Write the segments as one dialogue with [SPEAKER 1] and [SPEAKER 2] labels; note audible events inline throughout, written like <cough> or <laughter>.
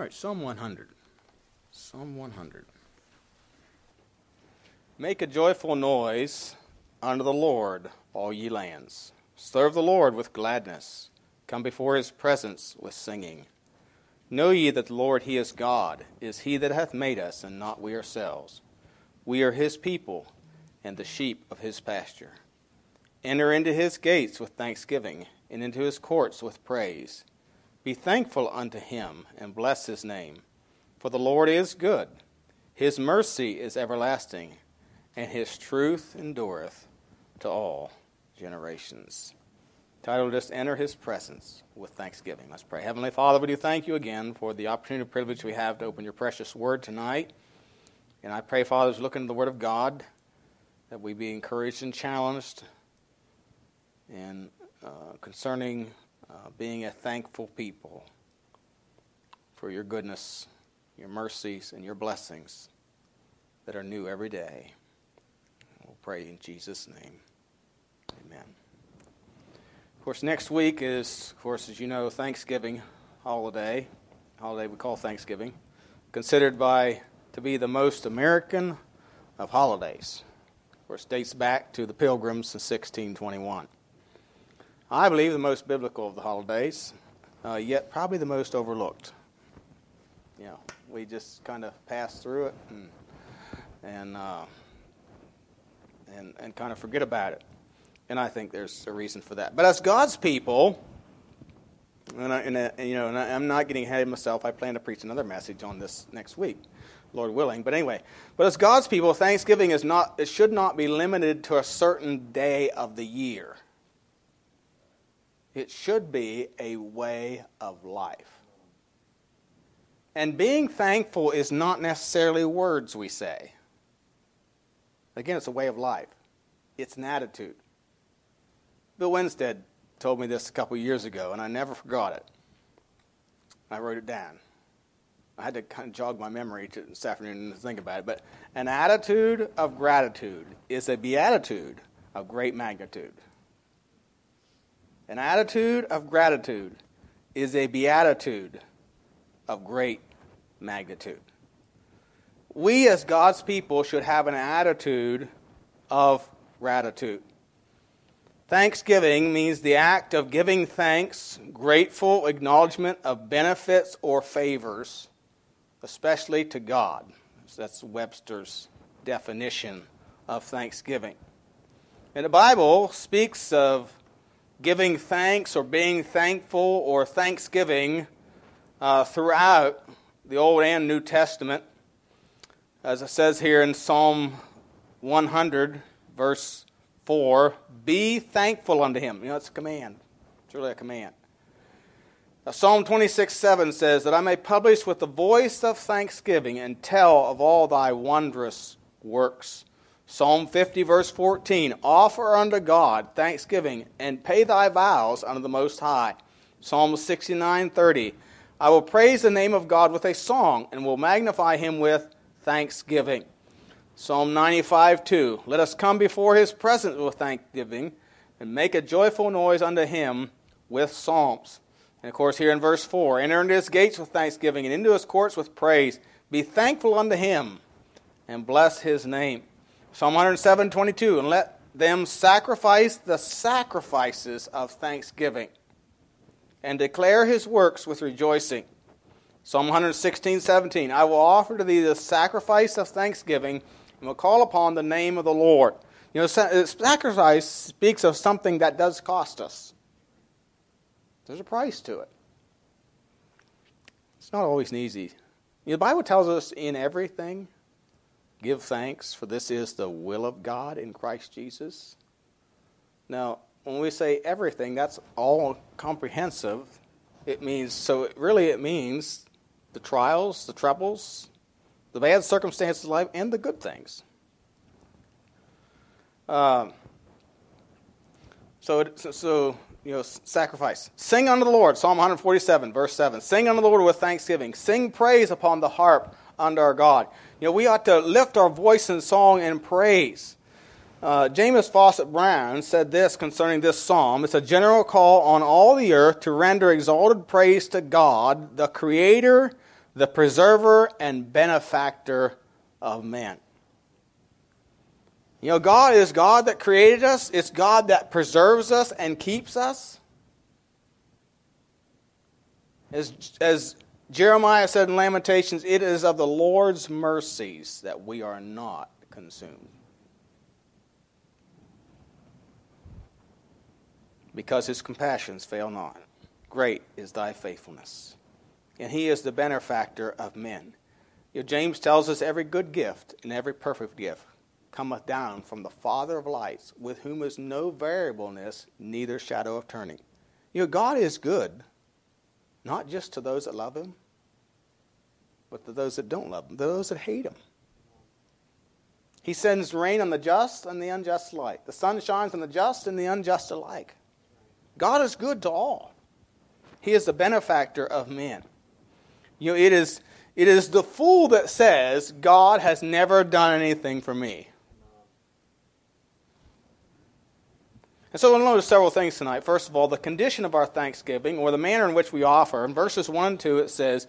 [SPEAKER 1] All right, Psalm 100. Psalm 100. Make a joyful noise unto the Lord, all ye lands. Serve the Lord with gladness. Come before his presence with singing. Know ye that the Lord, he is God, is he that hath made us, and not we ourselves. We are his people, and the sheep of his pasture. Enter into his gates with thanksgiving, and into his courts with praise. Be thankful unto him, and bless his name. For the Lord is good, his mercy is everlasting, and his truth endureth to all generations. Title just Enter His Presence with Thanksgiving. Let's pray. Heavenly Father, we do thank you again for the opportunity and privilege we have to open your precious word tonight. And I pray, Father, as we look into the Word of God, that we be encouraged and challenged and uh, concerning uh, being a thankful people for your goodness, your mercies, and your blessings that are new every day. We'll pray in Jesus' name. Amen. Of course, next week is, of course, as you know, Thanksgiving holiday, holiday we call Thanksgiving, considered by to be the most American of holidays. Of course, dates back to the Pilgrims in 1621. I believe the most biblical of the holidays, uh, yet probably the most overlooked. You know, we just kind of pass through it and and uh, and and kind of forget about it. And I think there's a reason for that. But as God's people, and, I, and, and you know, and I, I'm not getting ahead of myself. I plan to preach another message on this next week, Lord willing. But anyway, but as God's people, Thanksgiving is not. It should not be limited to a certain day of the year. It should be a way of life. And being thankful is not necessarily words we say. Again, it's a way of life. It's an attitude. Bill Winstead told me this a couple years ago, and I never forgot it. I wrote it down. I had to kind of jog my memory this afternoon to think about it. But an attitude of gratitude is a beatitude of great magnitude. An attitude of gratitude is a beatitude of great magnitude. We, as God's people, should have an attitude of gratitude. Thanksgiving means the act of giving thanks, grateful acknowledgement of benefits or favors, especially to God. That's Webster's definition of thanksgiving. And the Bible speaks of giving thanks or being thankful or thanksgiving uh, throughout the Old and New Testament. As it says here in Psalm 100, verse 4 Be thankful unto him. You know, it's a command. It's really a command. Now, Psalm 26 7 says, That I may publish with the voice of thanksgiving and tell of all thy wondrous works. Psalm 50, verse 14 Offer unto God thanksgiving and pay thy vows unto the Most High. Psalm 69, 30 I will praise the name of God with a song and will magnify him with thanksgiving. Psalm 95 2. Let us come before his presence with thanksgiving and make a joyful noise unto him with psalms. And of course, here in verse 4 Enter into his gates with thanksgiving and into his courts with praise. Be thankful unto him and bless his name. Psalm 107 22. And let them sacrifice the sacrifices of thanksgiving and declare his works with rejoicing. Psalm 116 17. I will offer to thee the sacrifice of thanksgiving and will call upon the name of the Lord. You know, uh, sacrifice speaks of something that does cost us. There's a price to it. It's not always easy. You know, the Bible tells us in everything, give thanks, for this is the will of God in Christ Jesus. Now, when we say everything, that's all comprehensive. It means, so it really it means the trials, the troubles, the bad circumstances of life, and the good things. Um, so, so you know, sacrifice. Sing unto the Lord, Psalm 147, verse 7. Sing unto the Lord with thanksgiving. Sing praise upon the harp unto our God. You know, we ought to lift our voice in song and praise. Uh, James Fausset Brown said this concerning this psalm It's a general call on all the earth to render exalted praise to God, the Creator the preserver and benefactor of men. You know, God is God that created us, it's God that preserves us and keeps us. As, as Jeremiah said in Lamentations, it is of the Lord's mercies that we are not consumed. Because his compassions fail not. Great is thy faithfulness. And he is the benefactor of men. You know, James tells us every good gift and every perfect gift cometh down from the Father of lights, with whom is no variableness, neither shadow of turning. You know, God is good, not just to those that love him, but to those that don't love him, those that hate him. He sends rain on the just and the unjust alike. The sun shines on the just and the unjust alike. God is good to all. He is the benefactor of men. You know, it is, it is the fool that says, God has never done anything for me. And so we'll notice several things tonight. First of all, the condition of our thanksgiving, or the manner in which we offer. In verses 1 and 2, it says,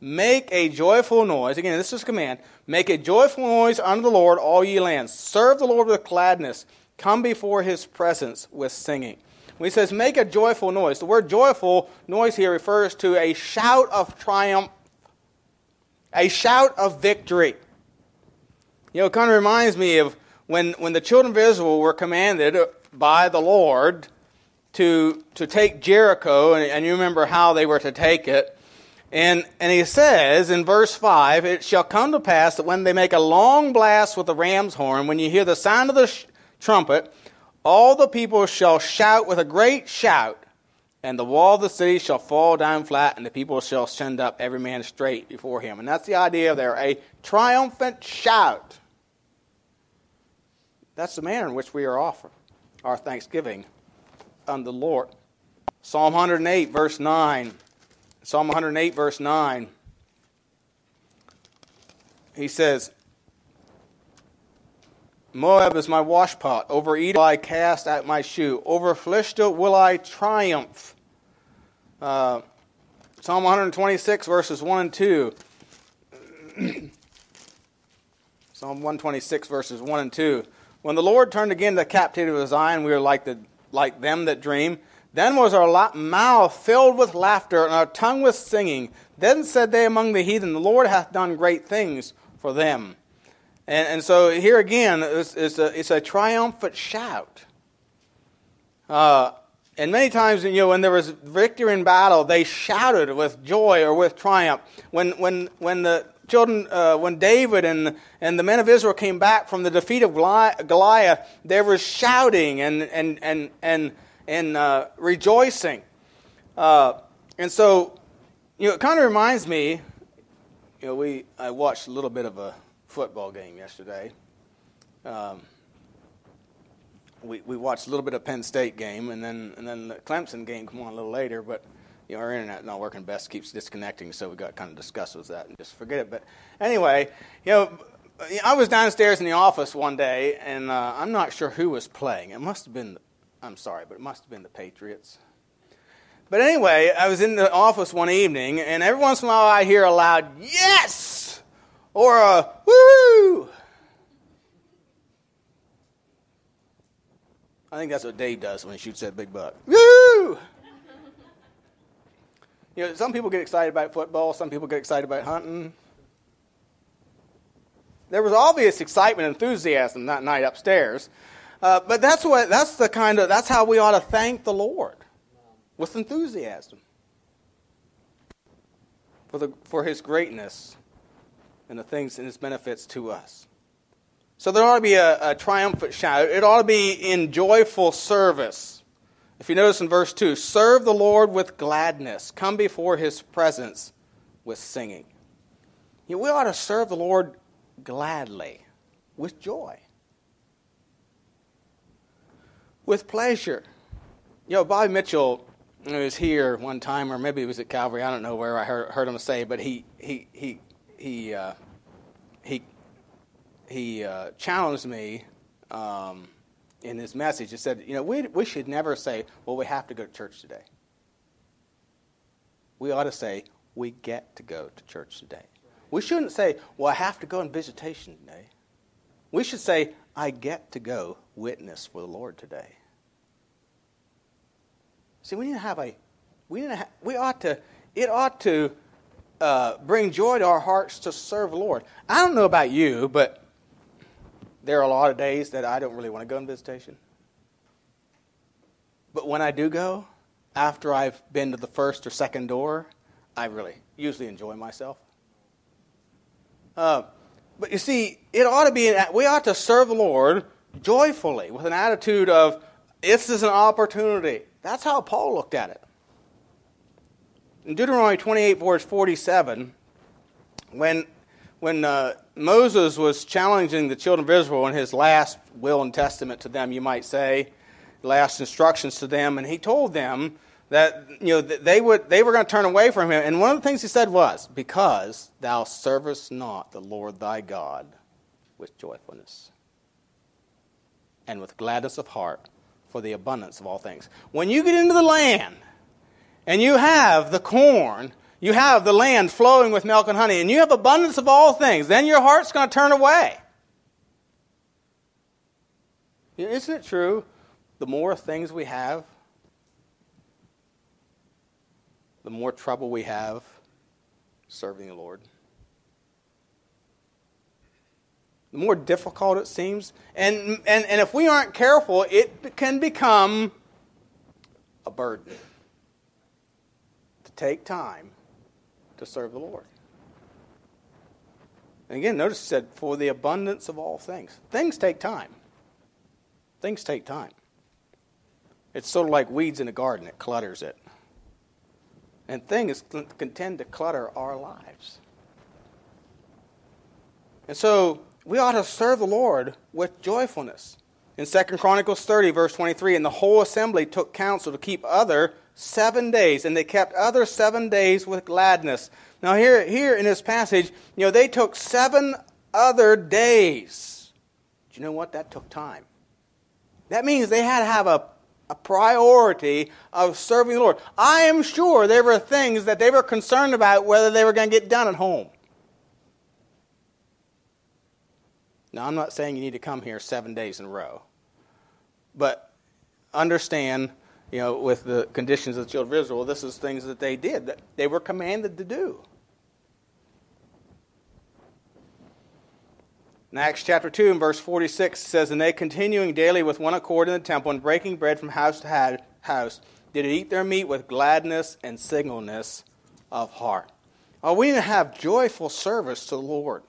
[SPEAKER 1] Make a joyful noise. Again, this is a command. Make a joyful noise unto the Lord, all ye lands. Serve the Lord with gladness. Come before his presence with singing. When he says make a joyful noise, the word joyful noise here refers to a shout of triumph, a shout of victory. You know, it kind of reminds me of when, when the children of Israel were commanded by the Lord to, to take Jericho, and, and you remember how they were to take it. And, and he says in verse 5 It shall come to pass that when they make a long blast with the ram's horn, when you hear the sound of the sh- trumpet, all the people shall shout with a great shout, and the wall of the city shall fall down flat, and the people shall send up every man straight before him. And that's the idea there a triumphant shout. That's the manner in which we are offering our thanksgiving unto the Lord. Psalm 108, verse 9. Psalm 108, verse 9. He says, Moab is my washpot. Over Edom I cast out my shoe. Over Philistia will I triumph. Uh, Psalm 126, verses 1 and 2. <clears throat> Psalm 126, verses 1 and 2. When the Lord turned again the captivity of Zion, we were like, the, like them that dream. Then was our mouth filled with laughter and our tongue with singing. Then said they among the heathen, The Lord hath done great things for them. And, and so here again, it's, it's, a, it's a triumphant shout. Uh, and many times, you know, when there was victory in battle, they shouted with joy or with triumph. When, when, when the children, uh, when David and, and the men of Israel came back from the defeat of Goliath, there was shouting and, and, and, and, and uh, rejoicing. Uh, and so, you know, it kind of reminds me, you know, we, I watched a little bit of a football game yesterday. Um, we, we watched a little bit of Penn State game, and then, and then the Clemson game come on a little later, but you know, our internet not working best, keeps disconnecting, so we got kind of discussed with that and just forget it. But anyway, you know, I was downstairs in the office one day, and uh, I'm not sure who was playing. It must have been, I'm sorry, but it must have been the Patriots. But anyway, I was in the office one evening, and every once in a while I hear a loud yes or a woo. I think that's what Dave does when he shoots that big buck. Woo! You know, some people get excited about football, some people get excited about hunting. There was obvious excitement and enthusiasm that night upstairs. Uh, but that's what that's the kind of that's how we ought to thank the Lord with enthusiasm for the for his greatness and the things and his benefits to us. So there ought to be a, a triumphant shout. It ought to be in joyful service. If you notice in verse 2, serve the Lord with gladness, come before his presence with singing. You know, we ought to serve the Lord gladly, with joy, with pleasure. You know, Bobby Mitchell was here one time, or maybe it was at Calvary. I don't know where I heard, heard him say, but he he he he uh, he he uh, challenged me. Um, in his message. It said, you know, we, we should never say, well, we have to go to church today. We ought to say, we get to go to church today. We shouldn't say, well, I have to go on visitation today. We should say, I get to go witness for the Lord today. See, we need to have a, we, need to have, we ought to, it ought to uh, bring joy to our hearts to serve the Lord. I don't know about you, but there are a lot of days that I don't really want to go on visitation. But when I do go, after I've been to the first or second door, I really usually enjoy myself. Uh, but you see, it ought to be, we ought to serve the Lord joyfully with an attitude of, this is an opportunity. That's how Paul looked at it. In Deuteronomy 28, verse 47, when, when uh, Moses was challenging the children of Israel in his last will and testament to them, you might say, last instructions to them, and he told them that you know they would they were going to turn away from him. And one of the things he said was, "Because thou servest not the Lord thy God with joyfulness and with gladness of heart for the abundance of all things." When you get into the land and you have the corn, you have the land flowing with milk and honey, and you have abundance of all things, then your heart's going to turn away. Isn't it true? The more things we have, the more trouble we have serving the Lord. The more difficult it seems. And, and, and if we aren't careful, it can become a burden to take time to serve the Lord. And again, notice it said, for the abundance of all things. Things take time. Things take time. It's sort of like weeds in a garden, it clutters it. And things can tend to clutter our lives. And so we ought to serve the Lord with joyfulness. In 2 Chronicles 30, verse 23, and the whole assembly took counsel to keep other seven days, and they kept other seven days with gladness. Now, here, here in this passage, you know, they took seven other days. Do you know what? That took time. That means they had to have a a priority of serving the Lord. I am sure there were things that they were concerned about whether they were going to get done at home. Now, I'm not saying you need to come here seven days in a row, but understand, you know, with the conditions of the children of Israel, this is things that they did, that they were commanded to do. In Acts chapter 2 and verse 46 says, And they continuing daily with one accord in the temple and breaking bread from house to house, did eat their meat with gladness and singleness of heart. Oh, we need to have joyful service to the Lord.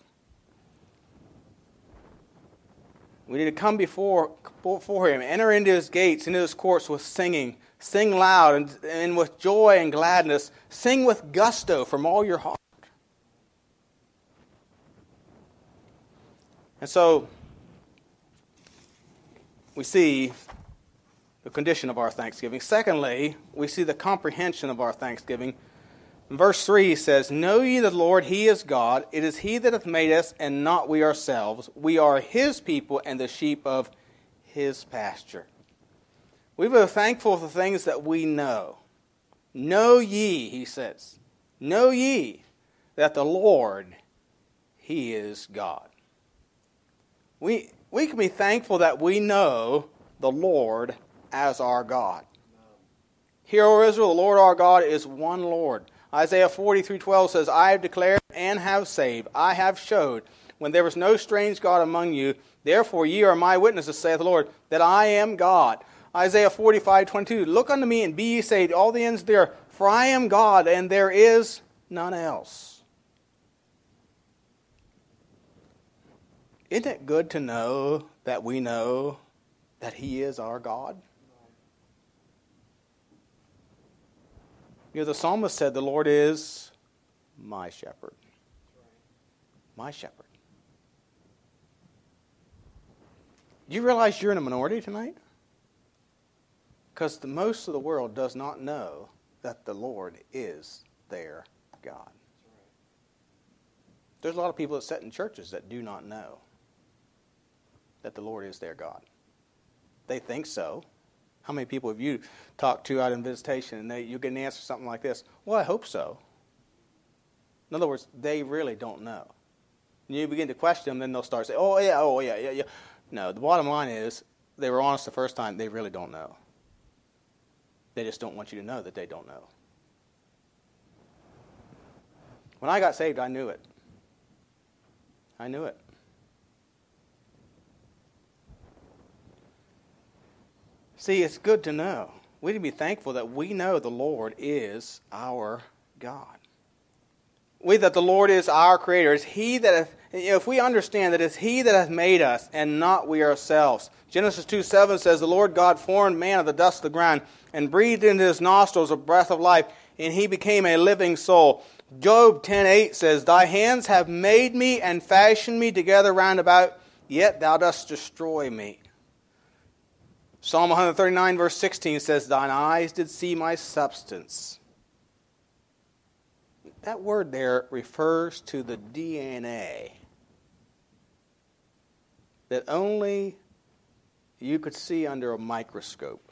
[SPEAKER 1] We need to come before, before Him, enter into His gates, into His courts with singing. Sing loud and, and with joy and gladness. Sing with gusto from all your heart. And so we see the condition of our thanksgiving. Secondly, we see the comprehension of our thanksgiving. Verse 3 he says, Know ye the Lord, He is God. It is He that hath made us, and not we ourselves. We are His people and the sheep of His pasture. We are thankful for things that we know. Know ye, he says. Know ye that the Lord, He is God. We, we can be thankful that we know the Lord as our God. Hear, O Israel, the Lord our God is one Lord. Isaiah 43:12 says, I have declared and have saved. I have showed when there was no strange God among you. Therefore ye are my witnesses, saith the Lord, that I am God. Isaiah 45:22 Look unto me and be ye saved, all the ends there, for I am God, and there is none else. Isn't it good to know that we know that He is our God? You know, the psalmist said, The Lord is my shepherd. My shepherd. Do you realize you're in a minority tonight? Because the most of the world does not know that the Lord is their God. There's a lot of people that sit in churches that do not know that the Lord is their God. They think so. How many people have you talked to out in visitation and they, you get an answer something like this? Well, I hope so. In other words, they really don't know. And you begin to question them, then they'll start saying, oh, yeah, oh, yeah, yeah, yeah. No, the bottom line is they were honest the first time, they really don't know. They just don't want you to know that they don't know. When I got saved, I knew it. I knew it. See, it's good to know. We need to be thankful that we know the Lord is our God. We that the Lord is our Creator. It's He that hath, if we understand that it's He that hath made us and not we ourselves. Genesis 2 7 says, The Lord God formed man of the dust of the ground and breathed into his nostrils a breath of life, and he became a living soul. Job 10:8 says, Thy hands have made me and fashioned me together round about, yet thou dost destroy me. Psalm 139, verse 16 says, Thine eyes did see my substance. That word there refers to the DNA that only you could see under a microscope.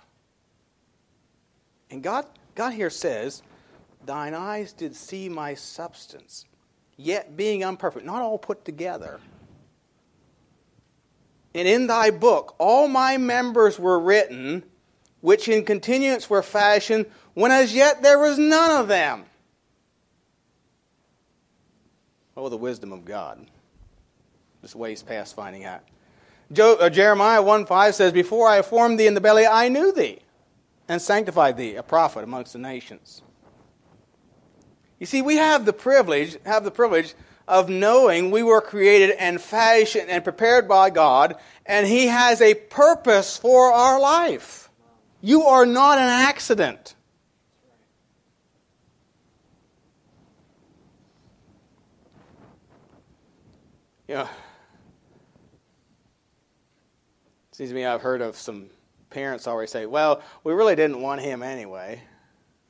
[SPEAKER 1] And God, God here says, Thine eyes did see my substance, yet being unperfect, not all put together. And in thy book all my members were written, which in continuance were fashioned, when as yet there was none of them. Oh, the wisdom of God. This ways past finding out. uh, Jeremiah 1 5 says, Before I formed thee in the belly, I knew thee, and sanctified thee, a prophet amongst the nations. You see, we have the privilege, have the privilege of knowing we were created and fashioned and prepared by God, and He has a purpose for our life. You are not an accident. Know, seems to me I've heard of some parents always say, well, we really didn't want him anyway.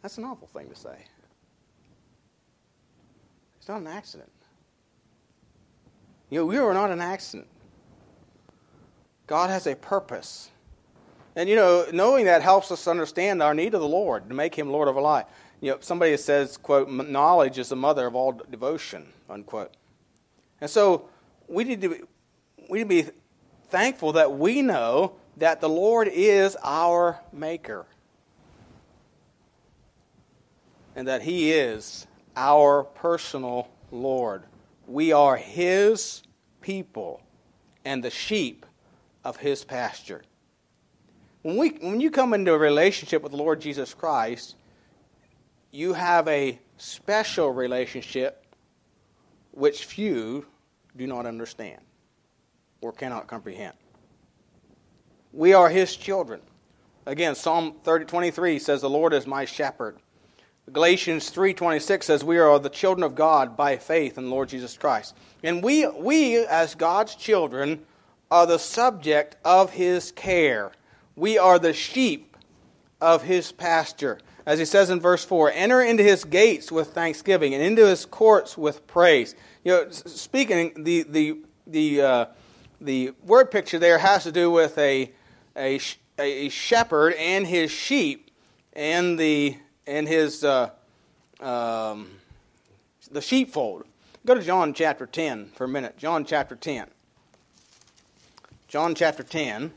[SPEAKER 1] That's an awful thing to say. It's not an accident. You know, we are not an accident. God has a purpose. And, you know, knowing that helps us understand our need of the Lord, to make Him Lord of our life. You know, somebody says, quote, knowledge is the mother of all devotion, unquote. And so we need to be, we need to be thankful that we know that the Lord is our maker. And that He is our personal Lord. We are his people and the sheep of his pasture. When, we, when you come into a relationship with the Lord Jesus Christ, you have a special relationship which few do not understand or cannot comprehend. We are his children. Again, Psalm 30, 23 says, The Lord is my shepherd. Galatians 3:26 says we are the children of God by faith in Lord Jesus Christ. And we we as God's children are the subject of his care. We are the sheep of his pasture. As he says in verse 4, enter into his gates with thanksgiving and into his courts with praise. You know, speaking the the the uh, the word picture there has to do with a a, a shepherd and his sheep and the in his uh, um, the sheepfold. Go to John chapter 10 for a minute. John chapter 10. John chapter 10.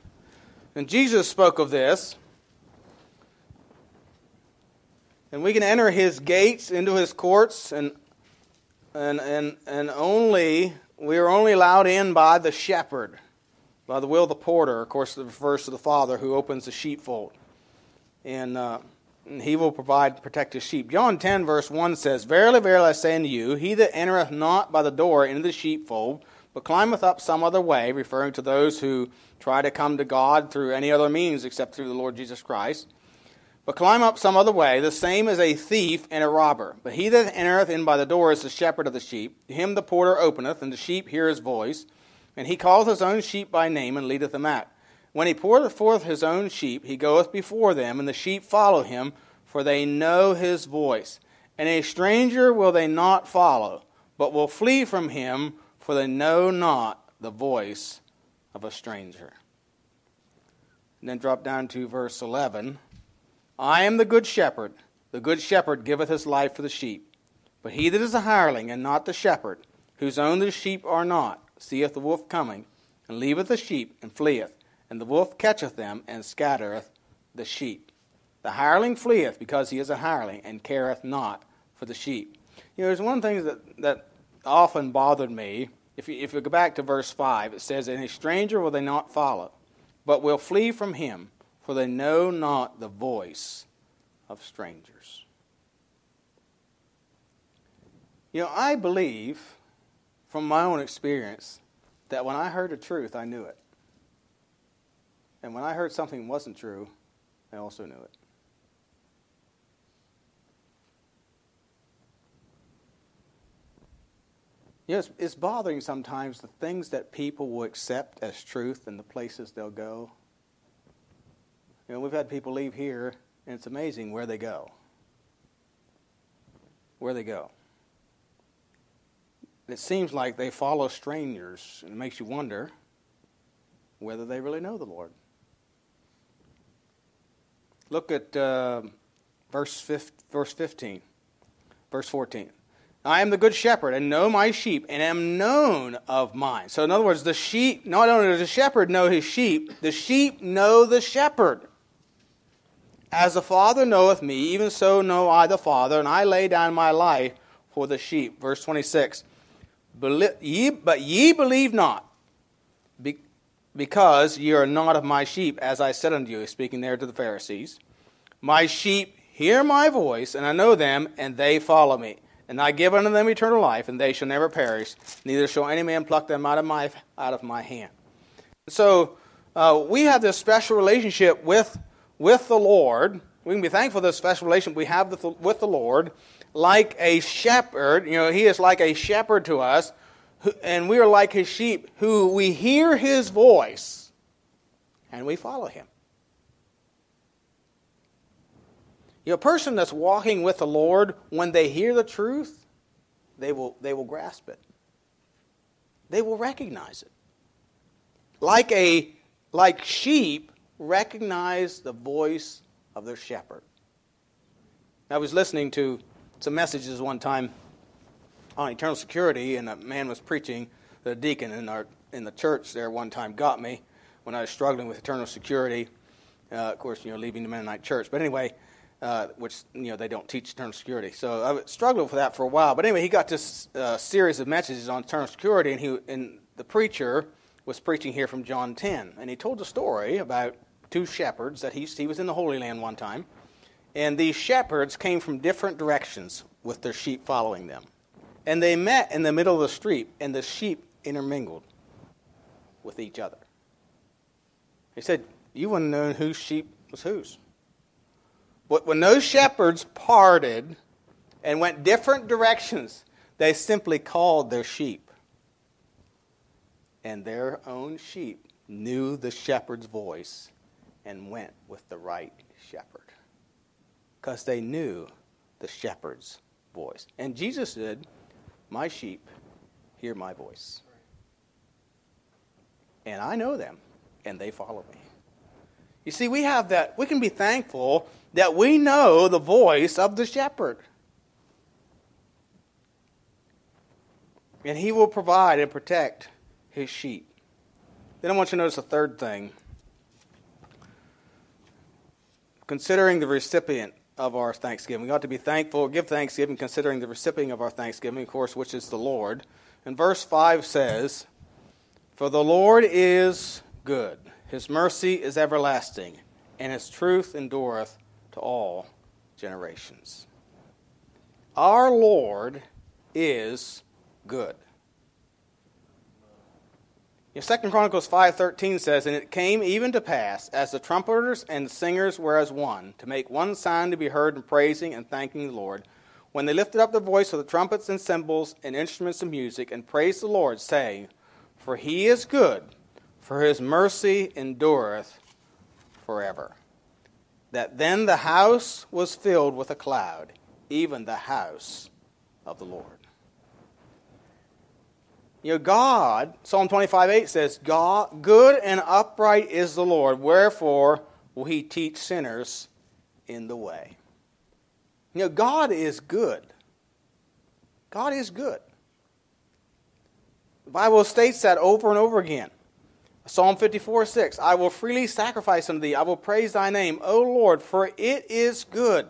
[SPEAKER 1] And Jesus spoke of this. And we can enter his gates into his courts and and and and only we are only allowed in by the shepherd, by the will of the porter. Of course, it refers to the father who opens the sheepfold. And uh, and he will provide and protect his sheep. John 10, verse 1 says, Verily, verily, I say unto you, he that entereth not by the door into the sheepfold, but climbeth up some other way, referring to those who try to come to God through any other means except through the Lord Jesus Christ, but climb up some other way, the same is a thief and a robber. But he that entereth in by the door is the shepherd of the sheep. To him the porter openeth, and the sheep hear his voice. And he calleth his own sheep by name, and leadeth them out. When he poureth forth his own sheep, he goeth before them, and the sheep follow him, for they know his voice. And a stranger will they not follow, but will flee from him, for they know not the voice of a stranger. And then drop down to verse 11. I am the good shepherd. The good shepherd giveth his life for the sheep. But he that is a hireling, and not the shepherd, whose own the sheep are not, seeth the wolf coming, and leaveth the sheep, and fleeth. And the wolf catcheth them, and scattereth the sheep. The hireling fleeth, because he is a hireling, and careth not for the sheep. You know, there's one thing that, that often bothered me. If you, if you go back to verse 5, it says, And a stranger will they not follow, but will flee from him, for they know not the voice of strangers. You know, I believe from my own experience that when I heard the truth, I knew it. And when I heard something wasn't true, I also knew it. You know, it's, it's bothering sometimes the things that people will accept as truth and the places they'll go. You know, we've had people leave here, and it's amazing where they go. Where they go. It seems like they follow strangers, and it makes you wonder whether they really know the Lord. Look at uh, verse, 15, verse 15, verse 14. I am the good shepherd and know my sheep and am known of mine. So, in other words, the sheep, not only does the shepherd know his sheep, the sheep know the shepherd. As the Father knoweth me, even so know I the Father, and I lay down my life for the sheep. Verse 26. But ye believe not, because ye are not of my sheep, as I said unto you, speaking there to the Pharisees. My sheep hear my voice, and I know them, and they follow me. And I give unto them eternal life, and they shall never perish, neither shall any man pluck them out of my, out of my hand. So uh, we have this special relationship with, with the Lord. We can be thankful for this special relationship we have with the, with the Lord. Like a shepherd, you know, he is like a shepherd to us, and we are like his sheep, who we hear his voice, and we follow him. You know, a person that's walking with the Lord, when they hear the truth, they will, they will grasp it. They will recognize it. Like, a, like sheep recognize the voice of their shepherd. I was listening to some messages one time on eternal security, and a man was preaching, the deacon in, our, in the church there one time got me when I was struggling with eternal security. Uh, of course, you know, leaving the Mennonite church. But anyway, uh, which you know they don't teach eternal security. So I struggled with that for a while. But anyway, he got this uh, series of messages on eternal security, and he and the preacher was preaching here from John 10, and he told a story about two shepherds that he he was in the Holy Land one time, and these shepherds came from different directions with their sheep following them, and they met in the middle of the street, and the sheep intermingled with each other. He said, "You wouldn't know whose sheep was whose." But when those shepherds parted and went different directions, they simply called their sheep. And their own sheep knew the shepherd's voice and went with the right shepherd. Because they knew the shepherd's voice. And Jesus said, My sheep hear my voice. And I know them, and they follow me. You see, we have that, we can be thankful that we know the voice of the shepherd. And he will provide and protect his sheep. Then I want you to notice a third thing. Considering the recipient of our thanksgiving. We ought to be thankful, give thanksgiving, considering the recipient of our thanksgiving, of course, which is the Lord. And verse 5 says, For the Lord is good, his mercy is everlasting, and his truth endureth to all generations. Our Lord is good. In 2 Chronicles 5.13 says, And it came even to pass, as the trumpeters and singers were as one, to make one sign to be heard in praising and thanking the Lord, when they lifted up the voice of the trumpets and cymbals and instruments of music, and praised the Lord, saying, For he is good, for his mercy endureth forever that then the house was filled with a cloud, even the house of the Lord. You know, God, Psalm 25 8 says, God, good and upright is the Lord, wherefore will he teach sinners in the way. You know, God is good. God is good. The Bible states that over and over again. Psalm 54 6 I will freely sacrifice unto thee, I will praise thy name, O Lord, for it is good.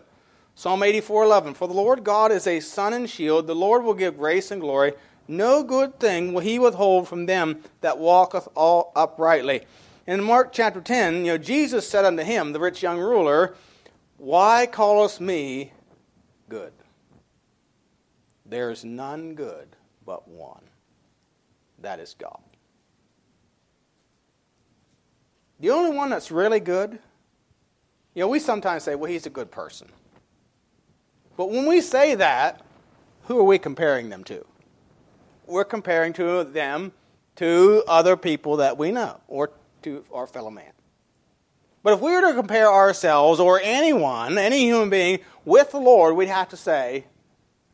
[SPEAKER 1] Psalm 84 11 For the Lord God is a sun and shield, the Lord will give grace and glory. No good thing will he withhold from them that walketh all uprightly. In Mark chapter 10, you know, Jesus said unto him, the rich young ruler, Why callest me good? There is none good but one. That is God. The only one that's really good, you know, we sometimes say, well, he's a good person. But when we say that, who are we comparing them to? We're comparing to them to other people that we know or to our fellow man. But if we were to compare ourselves or anyone, any human being, with the Lord, we'd have to say,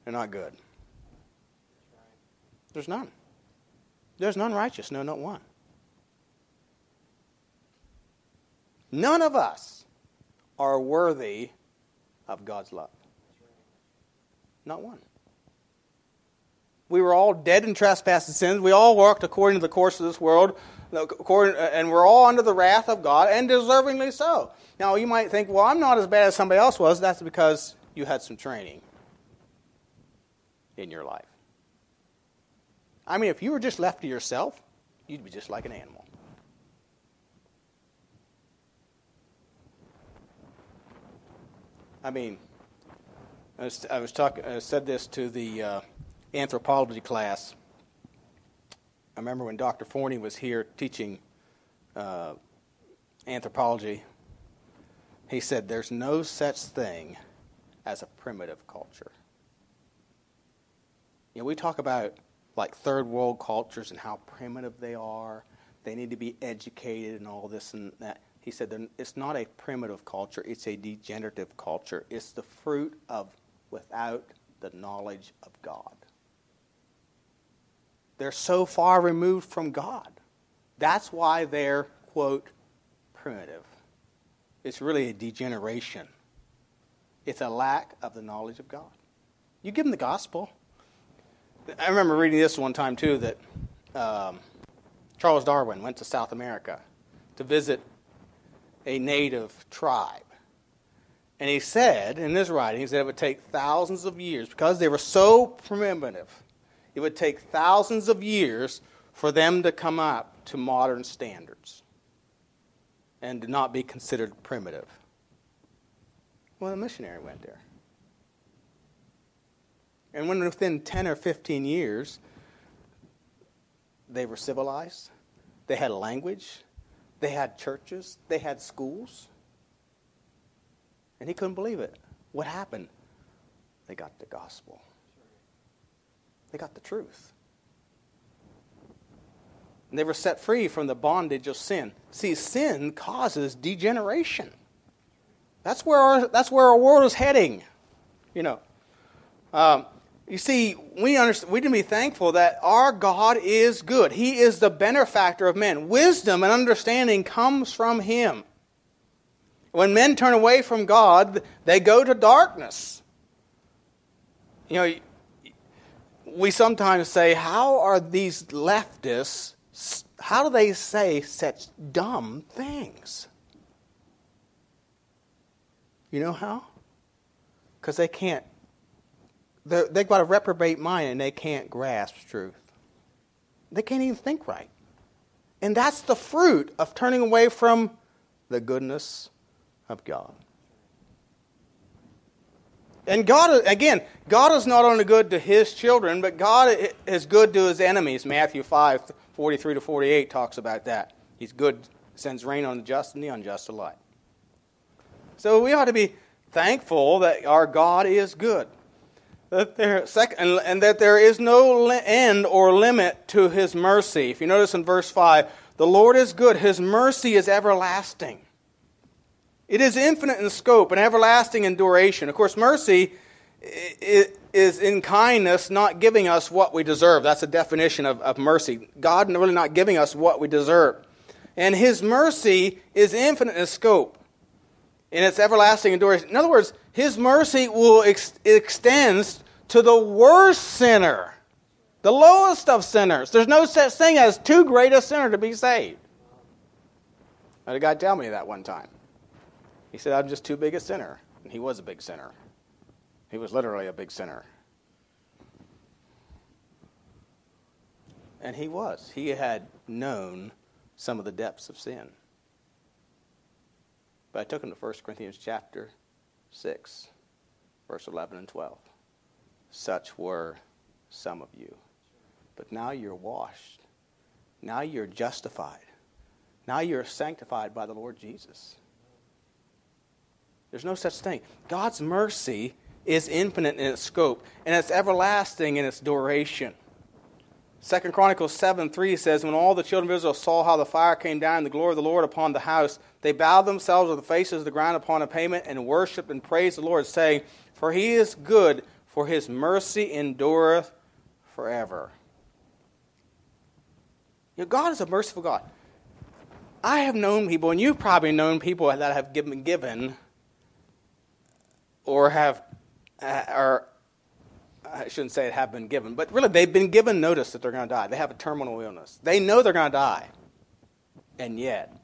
[SPEAKER 1] they're not good. There's none. There's none righteous, no, not one. None of us are worthy of God's love. Not one. We were all dead in trespasses and sins. We all walked according to the course of this world, and we're all under the wrath of God, and deservingly so. Now, you might think, well, I'm not as bad as somebody else was. That's because you had some training in your life. I mean, if you were just left to yourself, you'd be just like an animal. I mean, I was, I was talking, I said this to the uh, anthropology class. I remember when Dr. Forney was here teaching uh, anthropology, he said, There's no such thing as a primitive culture. You know, we talk about like third world cultures and how primitive they are. They need to be educated and all this and that. He said it's not a primitive culture, it's a degenerative culture. It's the fruit of without the knowledge of God. They're so far removed from God. That's why they're, quote, primitive. It's really a degeneration, it's a lack of the knowledge of God. You give them the gospel. I remember reading this one time, too, that um, Charles Darwin went to South America to visit a native tribe. And he said in his writing, he said it would take thousands of years, because they were so primitive, it would take thousands of years for them to come up to modern standards and to not be considered primitive. Well, the missionary went there. And when within 10 or 15 years, they were civilized, they had a language, they had churches, they had schools. And he couldn't believe it. What happened? They got the gospel, they got the truth. And they were set free from the bondage of sin. See, sin causes degeneration. That's where our, that's where our world is heading. You know, um, you see, we, understand, we can be thankful that our God is good. He is the benefactor of men. Wisdom and understanding comes from Him. When men turn away from God, they go to darkness. You know, we sometimes say, how are these leftists, how do they say such dumb things? You know how? Because they can't they've got a reprobate mind and they can't grasp truth. They can't even think right. And that's the fruit of turning away from the goodness of God. And God, again, God is not only good to his children, but God is good to his enemies. Matthew 5, 43 to 48 talks about that. He's good, sends rain on the just and the unjust alike. So we ought to be thankful that our God is good that there, second, and that there is no end or limit to his mercy. If you notice in verse 5, the Lord is good, his mercy is everlasting. It is infinite in scope and everlasting in duration. Of course, mercy is in kindness, not giving us what we deserve. That's a definition of, of mercy. God really not giving us what we deserve. And his mercy is infinite in scope and it's everlasting in duration. In other words, his mercy will ex- extends to the worst sinner, the lowest of sinners. There's no such thing as too great a sinner to be saved. I had a guy tell me that one time. He said, I'm just too big a sinner. And he was a big sinner. He was literally a big sinner. And he was. He had known some of the depths of sin. But I took him to 1 Corinthians chapter 6, verse 11 and 12. Such were some of you. But now you're washed. Now you're justified. Now you're sanctified by the Lord Jesus. There's no such thing. God's mercy is infinite in its scope, and it's everlasting in its duration. Second Chronicles 7 3 says, When all the children of Israel saw how the fire came down and the glory of the Lord upon the house, they bowed themselves with the faces of the ground upon a payment and worshiped and praised the Lord, saying, For he is good, for his mercy endureth forever. You know, God is a merciful God. I have known people, and you've probably known people that have been given or have, uh, or I shouldn't say it have been given, but really they've been given notice that they're going to die. They have a terminal illness. They know they're going to die. And yet,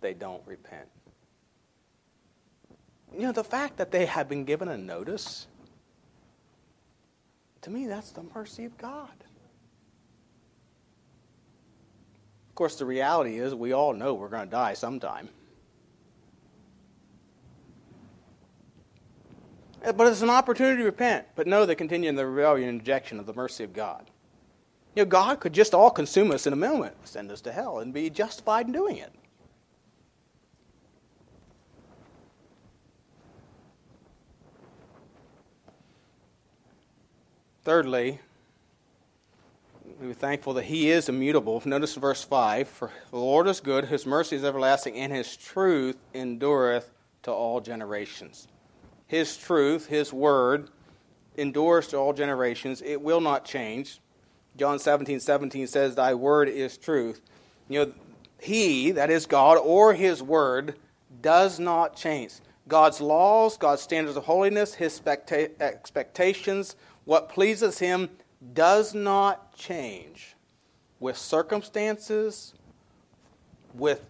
[SPEAKER 1] they don't repent. You know, the fact that they have been given a notice, to me, that's the mercy of God. Of course, the reality is we all know we're going to die sometime. But it's an opportunity to repent. But no, they continue in the rebellion and rejection of the mercy of God. You know, God could just all consume us in a moment, send us to hell, and be justified in doing it. Thirdly, we are thankful that He is immutable. Notice verse 5 For the Lord is good, His mercy is everlasting, and His truth endureth to all generations. His truth, His word, endures to all generations. It will not change. John 17, 17 says, Thy word is truth. You know, He, that is God, or His word, does not change. God's laws, God's standards of holiness, His expectations, what pleases Him does not change with circumstances, with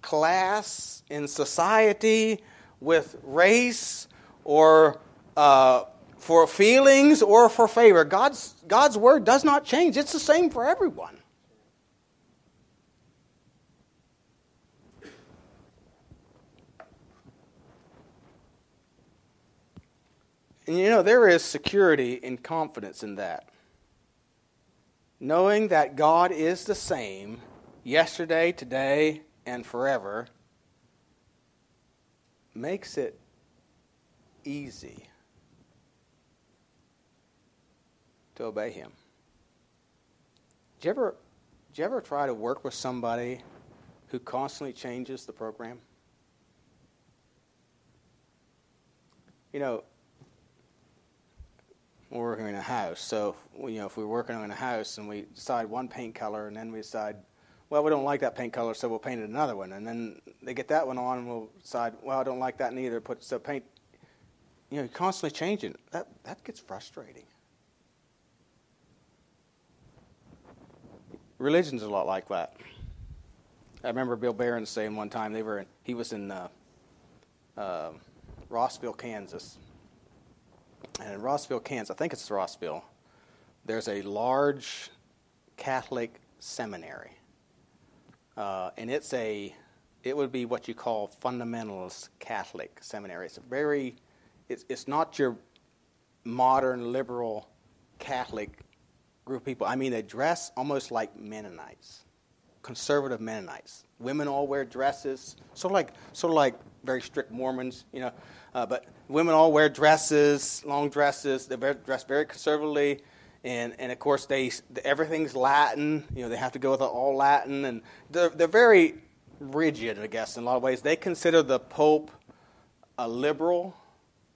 [SPEAKER 1] class in society, with race, or uh, for feelings or for favor. God's, God's word does not change, it's the same for everyone. And you know, there is security and confidence in that. Knowing that God is the same yesterday, today, and forever makes it easy to obey Him. Do you ever, do you ever try to work with somebody who constantly changes the program? You know, we're working in a house, so you know if we're working on a house and we decide one paint color, and then we decide well, we don't like that paint color, so we'll paint it another one. And then they get that one on, and we'll decide, well, I don't like that neither. Put so paint you know, constantly changing. That, that gets frustrating. Religion's a lot like that. I remember Bill Barron saying one time they were in, he was in uh, uh, Rossville, Kansas, and in Rossville, Kansas, I think it's Rossville. There's a large Catholic seminary, uh, and it's a it would be what you call fundamentalist Catholic seminary. It's a very it's, it's not your modern liberal Catholic group of people. I mean, they dress almost like Mennonites, conservative Mennonites. Women all wear dresses, sort of like sort of like very strict Mormons, you know. Uh, but women all wear dresses, long dresses. They dress very conservatively, and and of course they everything's Latin. You know, they have to go with all Latin, and they're they're very rigid, I guess, in a lot of ways. They consider the Pope a liberal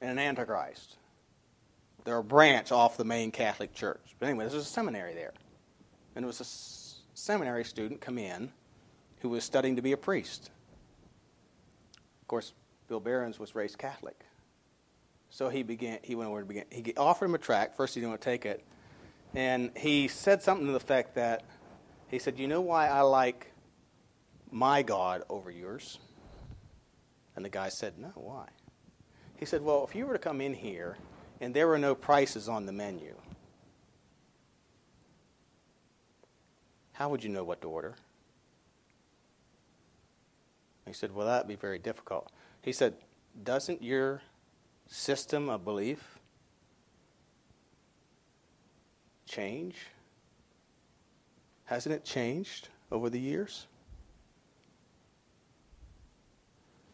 [SPEAKER 1] and an antichrist. They're a branch off the main Catholic Church. But anyway, was a seminary there. And it was a seminary student come in who was studying to be a priest. Of course, Bill Barron's was raised Catholic. So he began. He went over to begin. He offered him a tract. First, he didn't want to take it, and he said something to the effect that he said, "You know why I like my God over yours?" And the guy said, "No, why?" He said, "Well, if you were to come in here and there were no prices on the menu, how would you know what to order?" He said, Well, that'd be very difficult. He said, Doesn't your system of belief change? Hasn't it changed over the years?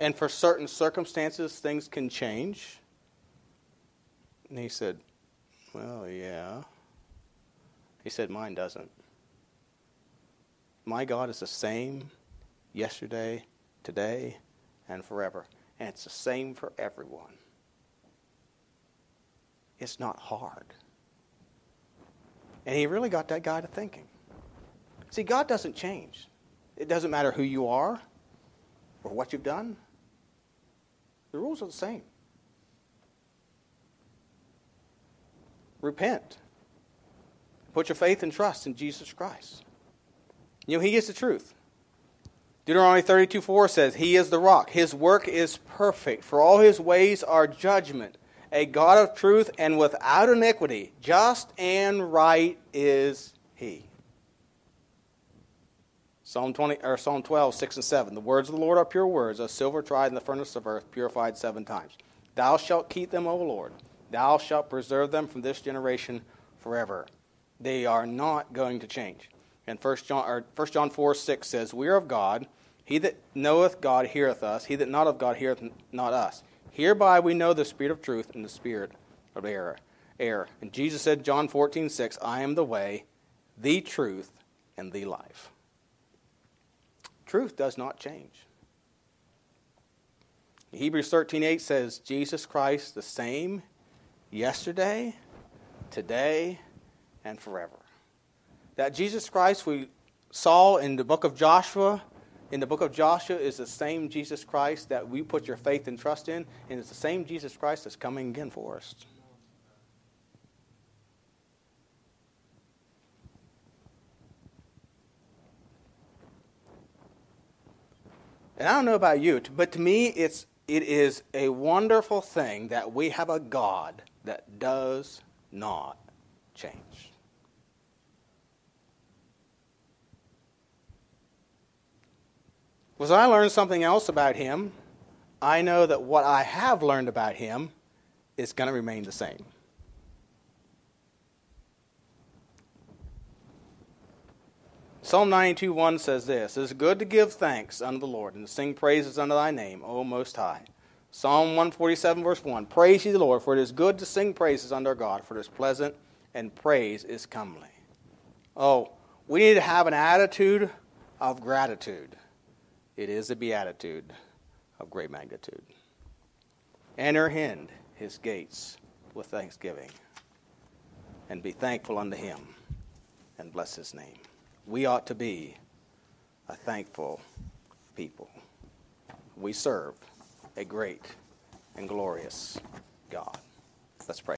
[SPEAKER 1] And for certain circumstances, things can change. And he said, Well, yeah. He said, Mine doesn't. My God is the same yesterday, today, and forever. And it's the same for everyone. It's not hard. And he really got that guy to thinking. See, God doesn't change. It doesn't matter who you are or what you've done, the rules are the same. Repent. Put your faith and trust in Jesus Christ. You know, He is the truth. Deuteronomy 32 4 says, He is the rock. His work is perfect, for all his ways are judgment. A God of truth and without iniquity, just and right is he. Psalm 20 or Psalm 12, 6 and 7. The words of the Lord are pure words, as silver tried in the furnace of earth, purified seven times. Thou shalt keep them, O Lord. Thou shalt preserve them from this generation forever. They are not going to change. And 1 John, or 1 John 4 6 says, We are of God. He that knoweth God heareth us. He that not of God heareth not us. Hereby we know the spirit of truth and the spirit of error. error. And Jesus said, John 14 6, I am the way, the truth, and the life. Truth does not change. Hebrews 13 8 says, Jesus Christ the same yesterday, today, and forever that Jesus Christ we saw in the book of Joshua, in the book of Joshua, is the same Jesus Christ that we put your faith and trust in, and it's the same Jesus Christ that's coming again for us. And I don't know about you, but to me, it's, it is a wonderful thing that we have a God that does not change. Was I learned something else about him, I know that what I have learned about him is going to remain the same. Psalm 92 1 says this It is good to give thanks unto the Lord and to sing praises unto thy name, O Most High. Psalm 147, verse 1 Praise ye the Lord, for it is good to sing praises unto our God, for it is pleasant and praise is comely. Oh, we need to have an attitude of gratitude. It is a beatitude of great magnitude. Enter in his gates with thanksgiving and be thankful unto him and bless his name. We ought to be a thankful people. We serve a great and glorious God. Let's pray.